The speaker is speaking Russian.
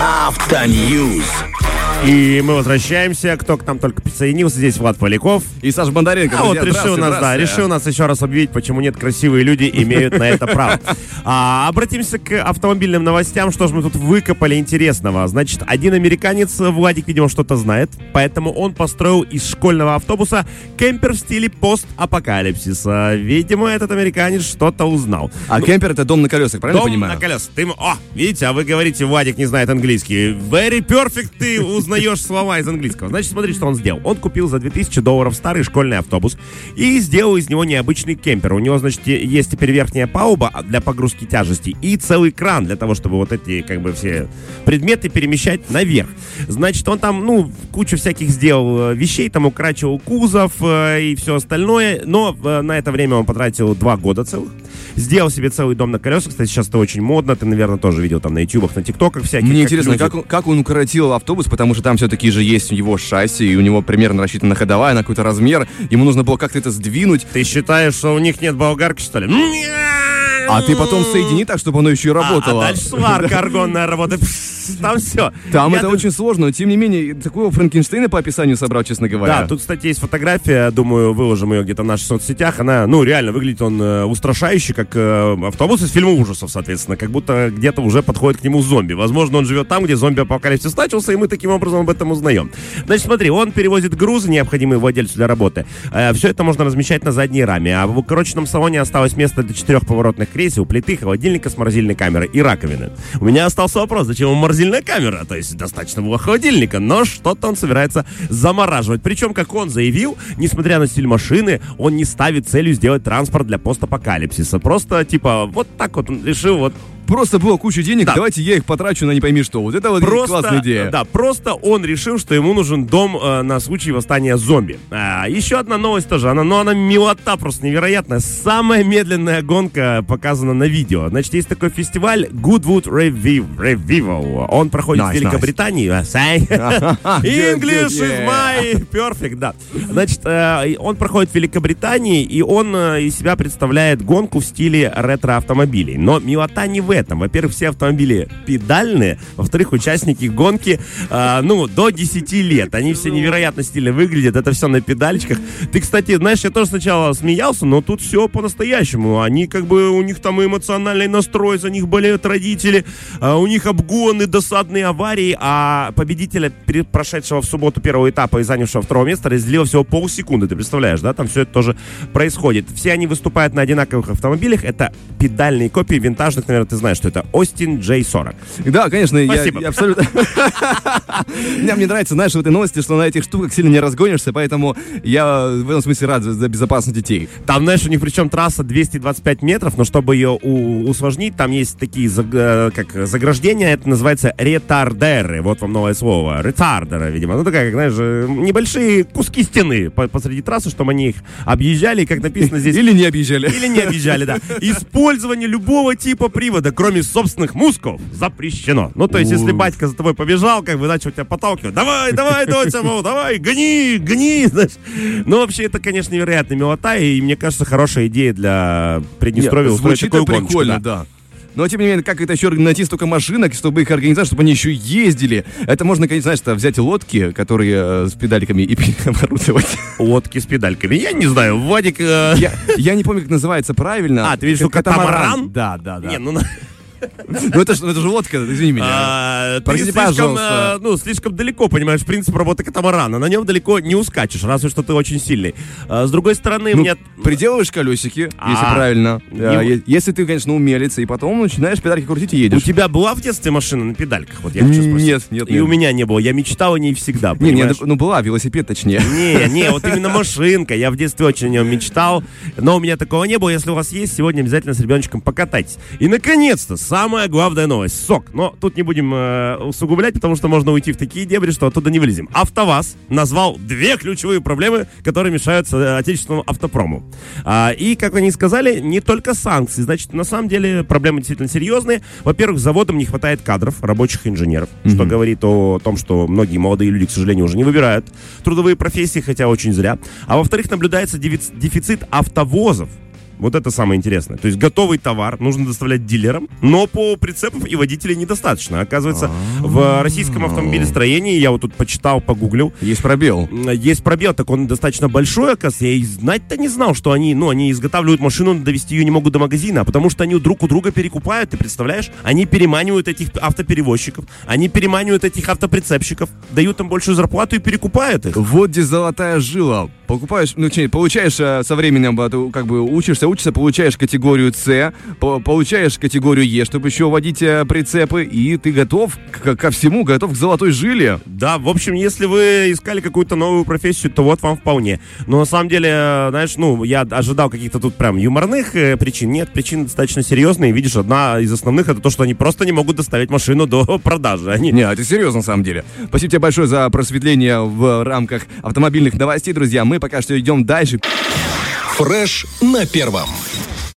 After News. И мы возвращаемся. Кто к нам только присоединился, здесь Влад Поляков. И Саша Бондаренко. А вот друзья, решил нас, да, решил нас еще раз объявить, почему нет красивые люди имеют на это право. А, обратимся к автомобильным новостям. Что же мы тут выкопали интересного? Значит, один американец, Владик, видимо, что-то знает, поэтому он построил из школьного автобуса кемпер в стиле постапокалипсиса. Видимо, этот американец что-то узнал. А кемпер это дом на колесах, правильно Дом понимаю? на колесах. Ты, о, видите, а вы говорите, Владик не знает английский. Very perfect, ты узнаешь слова из английского. Значит, смотри, что он сделал. Он купил за 2000 долларов старый школьный автобус и сделал из него необычный кемпер. У него, значит, есть теперь верхняя палуба для погрузки тяжести и целый кран для того, чтобы вот эти, как бы, все предметы перемещать наверх. Значит, он там, ну, кучу всяких сделал э, вещей, там укорачивал кузов э, и все остальное, но э, на это время он потратил два года целых. Сделал себе целый дом на колесах. Кстати, сейчас это очень модно. Ты, наверное, тоже видел там на ютубах, на тиктоках всяких. Мне как интересно, люди- как, он- как он укоротил автобус, потому что там все-таки же есть его шасси, и у него примерно рассчитана ходовая на какой-то размер. Ему нужно было как-то это сдвинуть. Ты считаешь, что у них нет болгарки, что ли? А ты потом соедини так, чтобы оно еще и А, работало. а дальше сварка аргонная работает. Там все. Там это очень сложно, но тем не менее, такого Франкенштейна по описанию собрал, честно говоря. Да, тут, кстати, есть фотография, думаю, выложим ее где-то в наших соцсетях. Она, ну, реально выглядит он э, устрашающе, как э, автобус из фильма ужасов, соответственно. Как будто где-то уже подходит к нему зомби. Возможно, он живет там, где зомби-апокалипсис начался, и мы таким образом об этом узнаем. Значит, смотри, он перевозит грузы, необходимые владельцу для работы. все это можно размещать на задней раме. А в укороченном салоне осталось место для четырех поворотных кресел, плиты, холодильника с морозильной камерой и раковины. У меня остался вопрос, зачем ему морозильная камера? То есть достаточно было холодильника, но что-то он собирается замораживать. Причем, как он заявил, несмотря на стиль машины, он не ставит целью сделать транспорт для постапокалипсиса. Просто, типа, вот так вот он решил, вот Просто было куча денег, Да. давайте я их потрачу на не пойми что. Вот это вот просто, классная идея. Да, просто он решил, что ему нужен дом э, на случай восстания зомби. А, еще одна новость тоже, она, но она милота просто невероятная. Самая медленная гонка показана на видео. Значит, есть такой фестиваль Goodwood Reviv- Revival. Он проходит Nice, в Великобритании. Good, English is my perfect, да. Значит, э, он проходит в Великобритании, и он э, из себя представляет гонку в стиле ретро-автомобилей. Но милота не в этом. Во-первых, все автомобили педальные. Во-вторых, участники гонки, э, ну, до 10 лет. Они все невероятно стильно выглядят. Это все на педальчиках. Ты, кстати, знаешь, я тоже сначала смеялся, но тут все по-настоящему. Они как бы, у них там эмоциональный настрой, за них болеют родители, а у них обгоны, досадные аварии, а победителя, прошедшего в субботу первого этапа и занявшего второго места, разделило всего полсекунды. Ты представляешь, да? Там все это тоже происходит. Все они выступают на одинаковых автомобилях. Это педальные копии винтажных, наверное, ты знаешь, что это Austin J40. Да, конечно, я, Спасибо. я абсолютно... Мне, мне нравится, знаешь, в этой новости, что на этих штуках сильно не разгонишься, поэтому я в этом смысле рад за, безопасность детей. Там, знаешь, у них причем трасса 225 метров, но чтобы ее усложнить, там есть такие э, как заграждения, это называется ретардеры. Вот вам новое слово. Ретардеры, видимо. Ну, такая, как, знаешь, э, небольшие куски стены по- посреди трассы, чтобы они их объезжали, как написано здесь, Или не объезжали. или не объезжали, да. Использование любого типа привода, кроме собственных мусков, запрещено. Ну, то есть, если батька за тобой побежал, как бы начал тебя подталкивать, давай, давай, доча, мол, давай, гони, гони, знаешь. Ну, вообще, это, конечно, невероятная милота, и мне кажется, хорошая идея для Приднестровья Нет, устроить такую это гоночку, прикольно, да. да. Но, тем не менее, как это еще найти столько машинок, чтобы их организовать, чтобы они еще ездили? Это можно, конечно, знаешь, взять лодки, которые э, с педальками, и оборудовать. Лодки с педальками. Я не знаю, Вадик... э, Я, я не помню, как называется правильно. А, ты видишь, что Катамаран? катамаран? Да, да, да. Не, ну, Ну это же это же лодка, извини меня. а, ты слишком, э, ну, слишком далеко, понимаешь, принцип работы катамарана. На нем далеко не ускачешь, разве что ты очень сильный. А, С другой стороны, Ну, мне... приделываешь колесики, если А, правильно. Не- Если ты, конечно, умелец, и потом начинаешь педальки крутить и У едешь. тебя была в детстве машина на педальках? Вот я хочу спросить. Нет, нет, И нет. у меня не было. Я мечтал о ней всегда, Не, не, понимаешь? ну была, велосипед точнее. Не, не, вот именно машинка. Я в детстве очень о нем мечтал. Но у меня такого не было. Если у вас есть, сегодня обязательно с ребеночком покатайтесь. И, наконец-то, самая главная новость. Сок. Но тут не будем э, усугублять, потому что можно уйти в такие дебри, что оттуда не вылезем. АвтоВАЗ назвал две ключевые проблемы, которые мешают э, отечественному автопрому. А, и, как они сказали, не только санкции. Значит, на самом деле проблемы действительно серьезные. Во-первых, заводам не хватает кадров, рабочих инженеров, что говорит о том, что многие молодые люди, к сожалению, уже не выбирают трудовые профессии, хотя очень зря. А во-вторых, наблюдается дефиц- дефицит автовозов. Вот это самое интересное. То есть готовый товар нужно доставлять дилерам, но по прицепам и водителей недостаточно. Оказывается, в российском автомобилестроении, я вот тут почитал, погуглил, Есть пробел. есть пробел, так он достаточно большой, оказывается. Я и знать-то не знал, что они, ну, они изготавливают машину, но довести ее не могут до магазина, а потому что они друг у друга перекупают, ты представляешь? Они переманивают этих автоперевозчиков, они переманивают этих автоприцепщиков, дают им большую зарплату и перекупают их. Вот где золотая жила. Покупаешь, ну, точнее, получаешь э, со временем, как бы учишься, учишься, получаешь категорию С, по- получаешь категорию Е, чтобы еще водить э, прицепы, и ты готов к- ко всему, готов к золотой жиле. Да, в общем, если вы искали какую-то новую профессию, то вот вам вполне. Но на самом деле, э, знаешь, ну, я ожидал каких-то тут прям юморных э, причин. Нет, причины достаточно серьезные. Видишь, одна из основных это то, что они просто не могут доставить машину до продажи. Они Не, это серьезно на самом деле. Спасибо тебе большое за просветление в рамках автомобильных новостей, друзья. Мы пока что идем дальше. Фреш на первом.